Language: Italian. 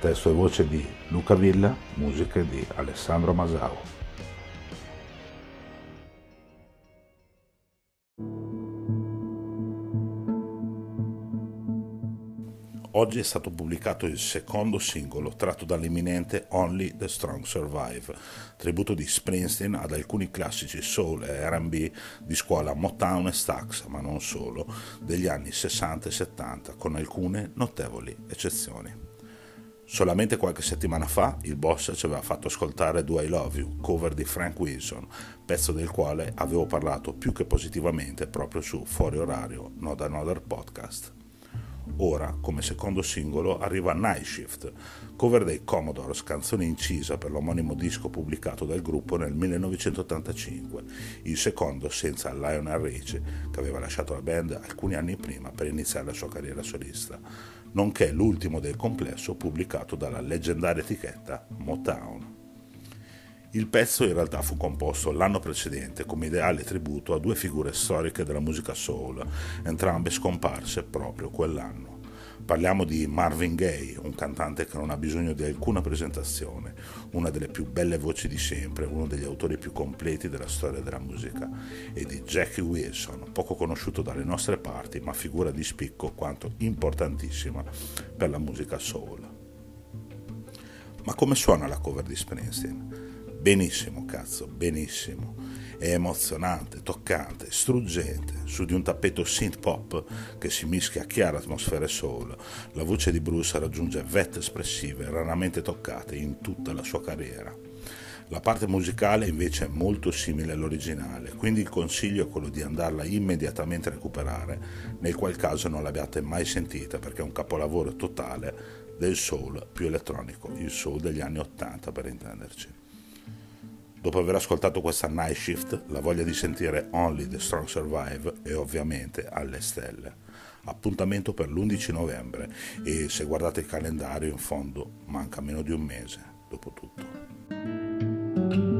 Testo e voce di Luca Villa, musiche di Alessandro Masao. Oggi è stato pubblicato il secondo singolo tratto dall'imminente Only the Strong Survive, tributo di Springsteen ad alcuni classici soul e RB di scuola Motown e Stax, ma non solo, degli anni 60 e 70, con alcune notevoli eccezioni. Solamente qualche settimana fa il boss ci aveva fatto ascoltare Do I Love You, cover di Frank Wilson, pezzo del quale avevo parlato più che positivamente proprio su Fuori Orario, Not Another Podcast. Ora, come secondo singolo, arriva Night Shift, cover dei Commodores, canzone incisa per l'omonimo disco pubblicato dal gruppo nel 1985, il secondo senza Lionel Richie, che aveva lasciato la band alcuni anni prima per iniziare la sua carriera solista nonché l'ultimo del complesso pubblicato dalla leggendaria etichetta Motown. Il pezzo in realtà fu composto l'anno precedente come ideale tributo a due figure storiche della musica soul, entrambe scomparse proprio quell'anno. Parliamo di Marvin Gaye, un cantante che non ha bisogno di alcuna presentazione, una delle più belle voci di sempre, uno degli autori più completi della storia della musica, e di Jackie Wilson, poco conosciuto dalle nostre parti, ma figura di spicco quanto importantissima per la musica soul. Ma come suona la cover di Springsteen? Benissimo, cazzo, benissimo è emozionante, toccante, struggente, su di un tappeto synth pop che si mischia a chiare atmosfere soul. La voce di Bruce raggiunge vette espressive raramente toccate in tutta la sua carriera. La parte musicale invece è molto simile all'originale, quindi il consiglio è quello di andarla immediatamente a recuperare, nel qual caso non l'abbiate mai sentita perché è un capolavoro totale del soul più elettronico, il soul degli anni 80 per intenderci. Dopo aver ascoltato questa night shift, la voglia di sentire Only the Strong Survive è ovviamente alle stelle. Appuntamento per l'11 novembre e se guardate il calendario in fondo manca meno di un mese, dopo tutto.